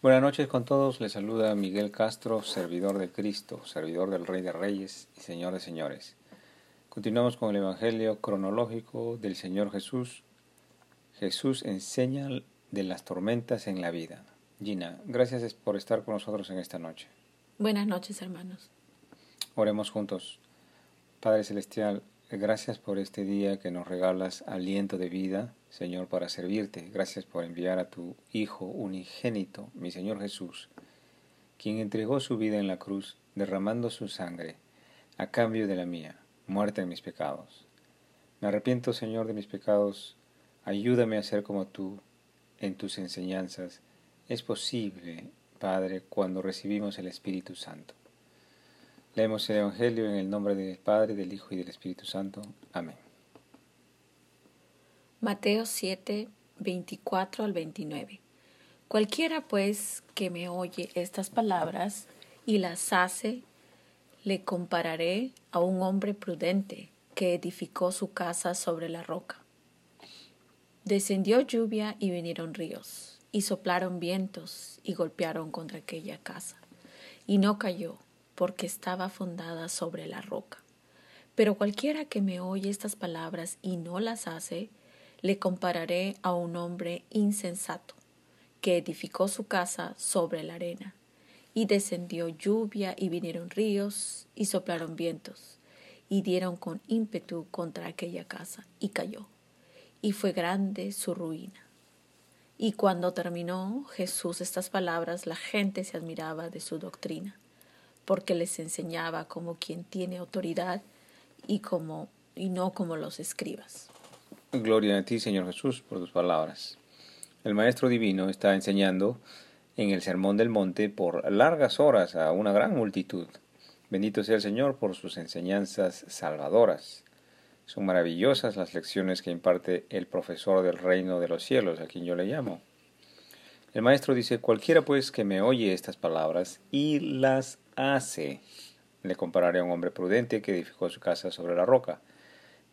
Buenas noches con todos, les saluda Miguel Castro, servidor de Cristo, servidor del Rey de Reyes y Señor de Señores. Continuamos con el Evangelio cronológico del Señor Jesús. Jesús enseña de las tormentas en la vida. Gina, gracias por estar con nosotros en esta noche. Buenas noches, hermanos. Oremos juntos. Padre Celestial, Gracias por este día que nos regalas aliento de vida, Señor, para servirte. Gracias por enviar a tu Hijo unigénito, mi Señor Jesús, quien entregó su vida en la cruz, derramando su sangre, a cambio de la mía, muerta en mis pecados. Me arrepiento, Señor, de mis pecados. Ayúdame a ser como tú en tus enseñanzas. Es posible, Padre, cuando recibimos el Espíritu Santo. Leemos el Evangelio en el nombre del Padre, del Hijo y del Espíritu Santo. Amén. Mateo 7, 24 al 29. Cualquiera pues que me oye estas palabras y las hace, le compararé a un hombre prudente que edificó su casa sobre la roca. Descendió lluvia y vinieron ríos, y soplaron vientos y golpearon contra aquella casa, y no cayó porque estaba fundada sobre la roca. Pero cualquiera que me oye estas palabras y no las hace, le compararé a un hombre insensato, que edificó su casa sobre la arena. Y descendió lluvia y vinieron ríos y soplaron vientos, y dieron con ímpetu contra aquella casa, y cayó. Y fue grande su ruina. Y cuando terminó Jesús estas palabras, la gente se admiraba de su doctrina porque les enseñaba como quien tiene autoridad y, como, y no como los escribas. Gloria a ti, Señor Jesús, por tus palabras. El Maestro Divino está enseñando en el Sermón del Monte por largas horas a una gran multitud. Bendito sea el Señor por sus enseñanzas salvadoras. Son maravillosas las lecciones que imparte el profesor del reino de los cielos, a quien yo le llamo. El maestro dice, cualquiera pues que me oye estas palabras y las hace. Le compararé a un hombre prudente que edificó su casa sobre la roca.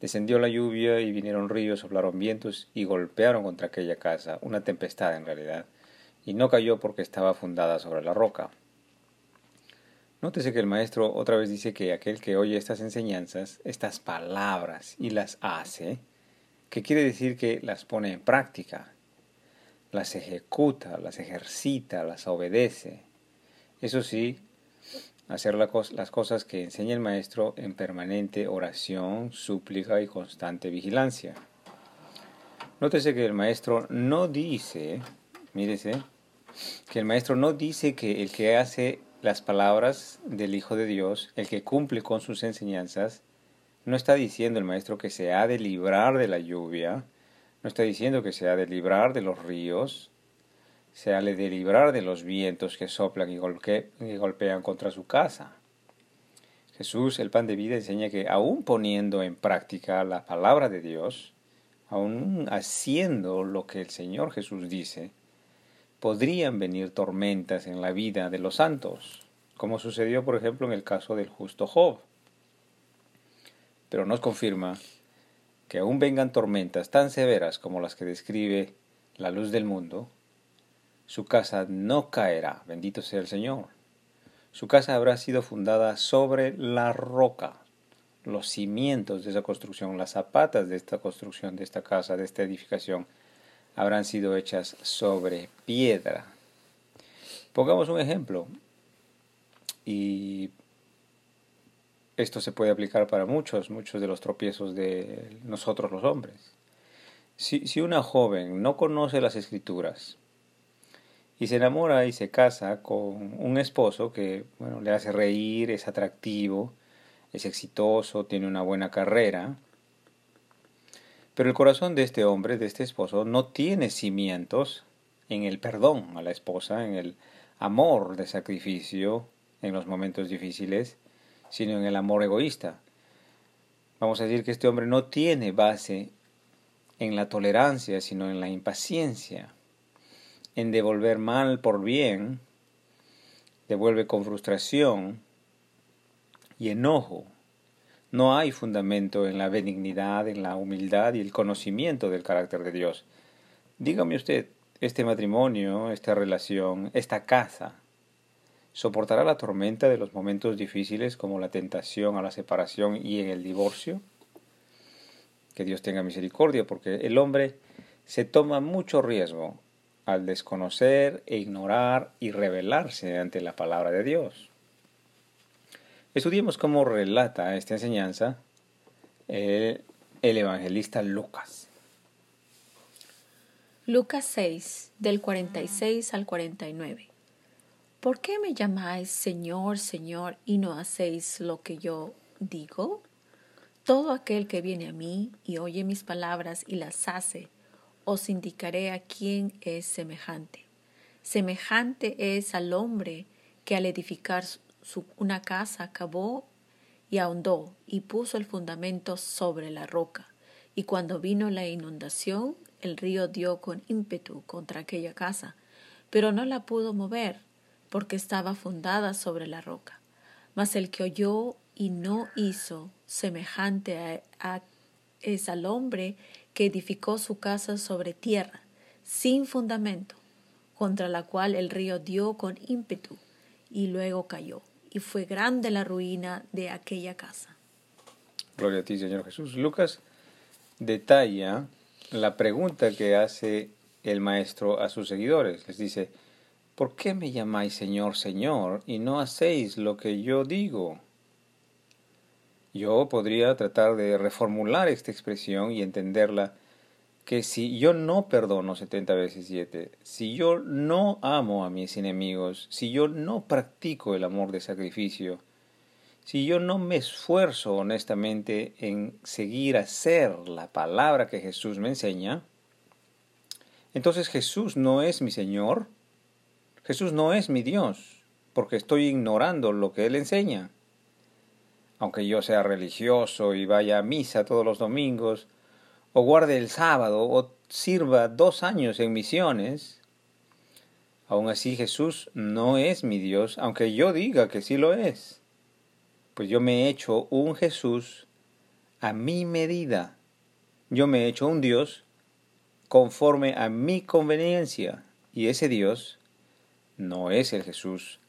Descendió la lluvia y vinieron ríos, soplaron vientos y golpearon contra aquella casa, una tempestad en realidad, y no cayó porque estaba fundada sobre la roca. Nótese que el maestro otra vez dice que aquel que oye estas enseñanzas, estas palabras y las hace, que quiere decir que las pone en práctica, las ejecuta, las ejercita, las obedece. Eso sí, hacer las cosas que enseña el Maestro en permanente oración, súplica y constante vigilancia. Nótese que el Maestro no dice, mírese, que el Maestro no dice que el que hace las palabras del Hijo de Dios, el que cumple con sus enseñanzas, no está diciendo el Maestro que se ha de librar de la lluvia, no está diciendo que se ha de librar de los ríos, se ha de librar de los vientos que soplan y, golpean contra su casa. Jesús, el pan de vida, enseña que aún poniendo en práctica la palabra de Dios, aún haciendo lo que el Señor Jesús dice, podrían venir tormentas en la vida de los santos, como sucedió, por ejemplo, en el caso del justo Job. Pero nos confirma que aún vengan tormentas tan severas como las que describe la luz del mundo, su casa no caerá, bendito sea el Señor. Su casa habrá sido fundada sobre la roca. Los cimientos de esa construcción, las zapatas de esta construcción, de esta casa, de esta edificación, habrán sido hechas sobre piedra. Pongamos un ejemplo. Y esto se puede aplicar para muchos, muchos de los tropiezos de nosotros los hombres. Si, una joven no conoce las escrituras, y se enamora y se casa con un esposo que bueno, le hace reír, es atractivo, es exitoso, tiene una buena carrera. Pero el corazón de este hombre, de este esposo, no tiene cimientos en el perdón a la esposa, en el amor de sacrificio en los momentos difíciles, sino en el amor egoísta. Vamos a decir que este hombre no tiene base en la tolerancia, sino en la impaciencia en devolver mal por bien, devuelve con frustración y enojo. No hay fundamento en la benignidad, en la humildad y el conocimiento del carácter de Dios. Dígame usted, este matrimonio, esta relación, esta casa, soportará la tormenta de los momentos difíciles como la tentación a la separación y en el divorcio? Que Dios tenga misericordia, porque el hombre se toma mucho riesgo al desconocer e ignorar y rebelarse ante la palabra de Dios. Estudiemos cómo relata esta enseñanza el, el evangelista Lucas. Lucas 6, del 46 al 49. ¿Por qué me llamáis Señor, Señor, y no hacéis lo que yo digo? Todo aquel que viene a mí y oye mis palabras y las hace, os indicaré a quién es semejante. Semejante es al hombre que al edificar una casa cavó y ahondó y puso el fundamento sobre la roca. Y cuando vino la inundación, el río dio con ímpetu contra aquella casa, pero no la pudo mover porque estaba fundada sobre la roca. Mas el que oyó y no hizo, semejante a, es al hombre que edificó su casa sobre tierra, sin fundamento, contra la cual el río dio con ímpetu y luego cayó, y fue grande la ruina de aquella casa. Gloria a ti, Señor Jesús. Lucas detalla la pregunta que hace el maestro a sus seguidores. Les dice, ¿Por qué me llamáis Señor, Señor, y no hacéis lo que yo digo? Yo podría tratar de reformular esta expresión y entenderla que si yo no perdono setenta veces siete, si yo no amo a mis enemigos, si yo no practico el amor de sacrificio, si yo no me esfuerzo honestamente en seguir a hacer la palabra que Jesús me enseña, entonces Jesús no es mi Señor, Jesús no es mi Dios, porque estoy ignorando lo que Él enseña. Aunque yo sea religioso y vaya a misa todos los domingos, o guarde el sábado, o sirva dos años en misiones, aún así Jesús no es mi Dios, aunque yo diga que sí lo es. Pues yo me he hecho un Jesús a mi medida. Yo me he hecho un Dios conforme a mi conveniencia. Y ese Dios no es el Jesús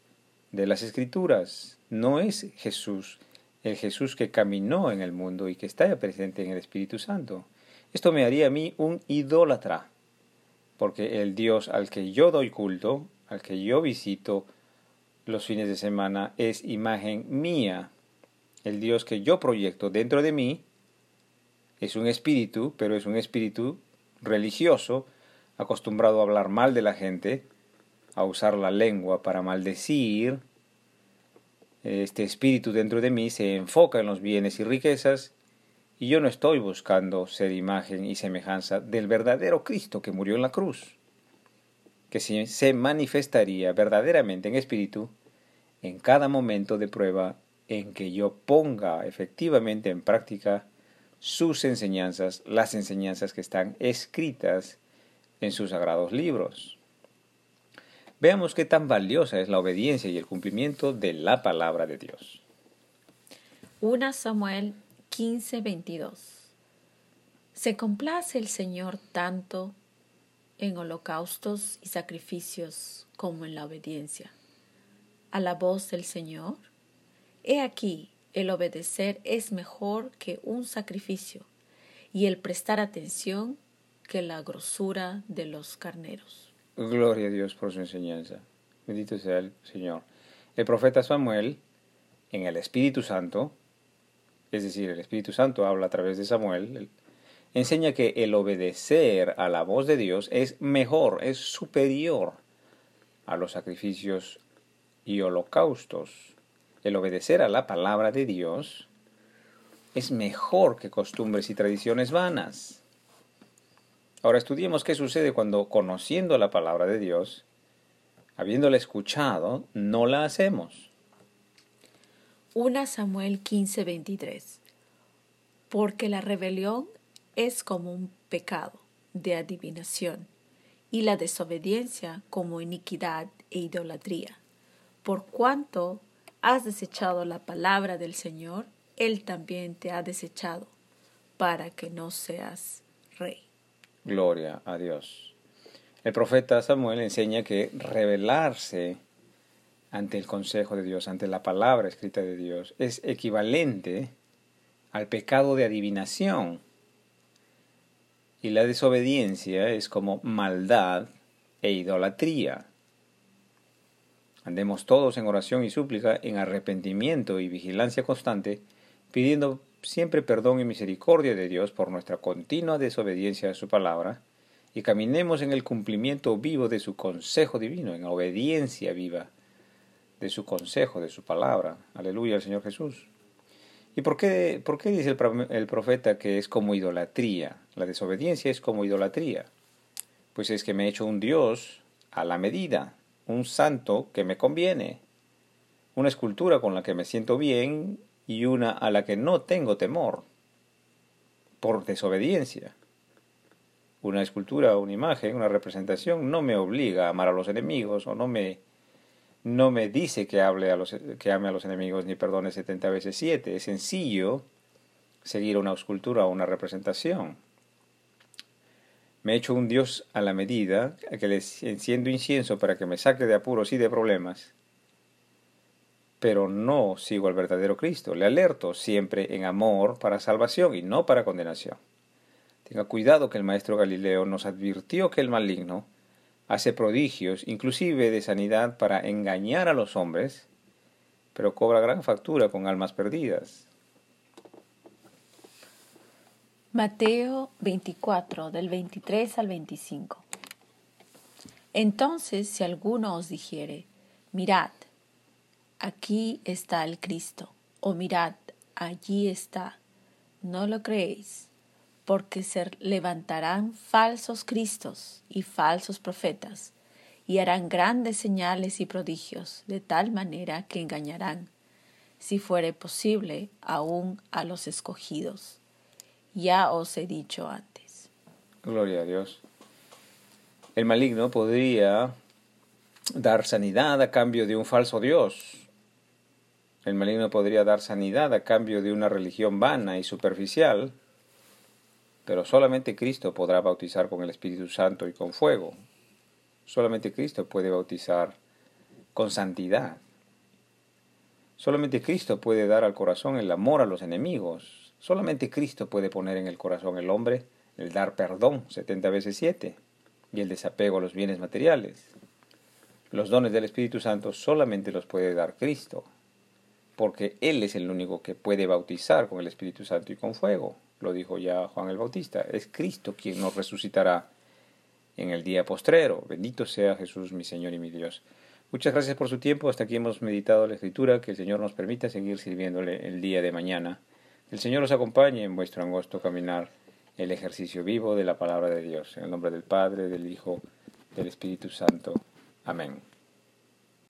de las Escrituras, no es Jesús, el Jesús que caminó en el mundo y que está presente en el Espíritu Santo. Esto me haría a mí un idólatra, porque el Dios al que yo doy culto, al que yo visito los fines de semana, es imagen mía. El Dios que yo proyecto dentro de mí es un espíritu, pero es un espíritu religioso, acostumbrado a hablar mal de la gente, a usar la lengua para maldecir, este espíritu dentro de mí se enfoca en los bienes y riquezas y yo no estoy buscando ser imagen y semejanza del verdadero Cristo que murió en la cruz, que se manifestaría verdaderamente en espíritu en cada momento de prueba en que yo ponga efectivamente en práctica sus enseñanzas, las enseñanzas que están escritas en sus sagrados libros. Veamos qué tan valiosa es la obediencia y el cumplimiento de la palabra de Dios. 1 Samuel 15:22 Se complace el Señor tanto en holocaustos y sacrificios como en la obediencia. A la voz del Señor, he aquí, el obedecer es mejor que un sacrificio y el prestar atención que la grosura de los carneros. Gloria a Dios por su enseñanza. Bendito sea el Señor. El profeta Samuel, en el Espíritu Santo, es decir, el Espíritu Santo habla a través de Samuel, enseña que el obedecer a la voz de Dios es mejor, es superior a los sacrificios y holocaustos. El obedecer a la palabra de Dios es mejor que costumbres y tradiciones vanas. Ahora estudiemos qué sucede cuando conociendo la palabra de Dios, habiéndola escuchado, no la hacemos. 1 Samuel 15:23 Porque la rebelión es como un pecado de adivinación y la desobediencia como iniquidad e idolatría. Por cuanto has desechado la palabra del Señor, Él también te ha desechado para que no seas rey. Gloria a Dios. El profeta Samuel enseña que rebelarse ante el consejo de Dios, ante la palabra escrita de Dios, es equivalente al pecado de adivinación. Y la desobediencia es como maldad e idolatría. Andemos todos en oración y súplica, en arrepentimiento y vigilancia constante, pidiendo siempre perdón y misericordia de Dios por nuestra continua desobediencia a su palabra, y caminemos en el cumplimiento vivo de su consejo divino, en obediencia viva de su consejo, de su palabra. Aleluya al Señor Jesús. ¿Y por qué, por qué dice el profeta que es como idolatría? La desobediencia es como idolatría. Pues es que me he hecho un Dios a la medida, un santo que me conviene, una escultura con la que me siento bien y una a la que no tengo temor, por desobediencia. Una escultura, una imagen, una representación no me obliga a amar a los enemigos o no me no me dice que, hable a los, que ame a los enemigos ni perdone 70 veces 7. Es sencillo seguir una escultura o una representación. Me he hecho un Dios a la medida, que le enciendo incienso para que me saque de apuros y de problemas, pero no sigo al verdadero Cristo. Le alerto siempre en amor para salvación y no para condenación. Tenga cuidado que el maestro Galileo nos advirtió que el maligno hace prodigios, inclusive de sanidad, para engañar a los hombres, pero cobra gran factura con almas perdidas. Mateo 24, del 23 al 25. Entonces, si alguno os dijere, mirad, aquí está el Cristo, o mirad, allí está, no lo creéis porque se levantarán falsos cristos y falsos profetas, y harán grandes señales y prodigios, de tal manera que engañarán, si fuere posible, aún a los escogidos. Ya os he dicho antes. Gloria a Dios. El maligno podría dar sanidad a cambio de un falso Dios. El maligno podría dar sanidad a cambio de una religión vana y superficial pero solamente Cristo podrá bautizar con el Espíritu Santo y con fuego. Solamente Cristo puede bautizar con santidad. Solamente Cristo puede dar al corazón el amor a los enemigos. Solamente Cristo puede poner en el corazón el hombre el dar perdón 70 veces 7 y el desapego a los bienes materiales. Los dones del Espíritu Santo solamente los puede dar Cristo, porque Él es el único que puede bautizar con el Espíritu Santo y con fuego lo dijo ya Juan el Bautista, es Cristo quien nos resucitará en el día postrero. Bendito sea Jesús, mi Señor y mi Dios. Muchas gracias por su tiempo. Hasta aquí hemos meditado la Escritura. Que el Señor nos permita seguir sirviéndole el día de mañana. El Señor os acompañe en vuestro angosto caminar, el ejercicio vivo de la palabra de Dios. En el nombre del Padre, del Hijo, del Espíritu Santo. Amén.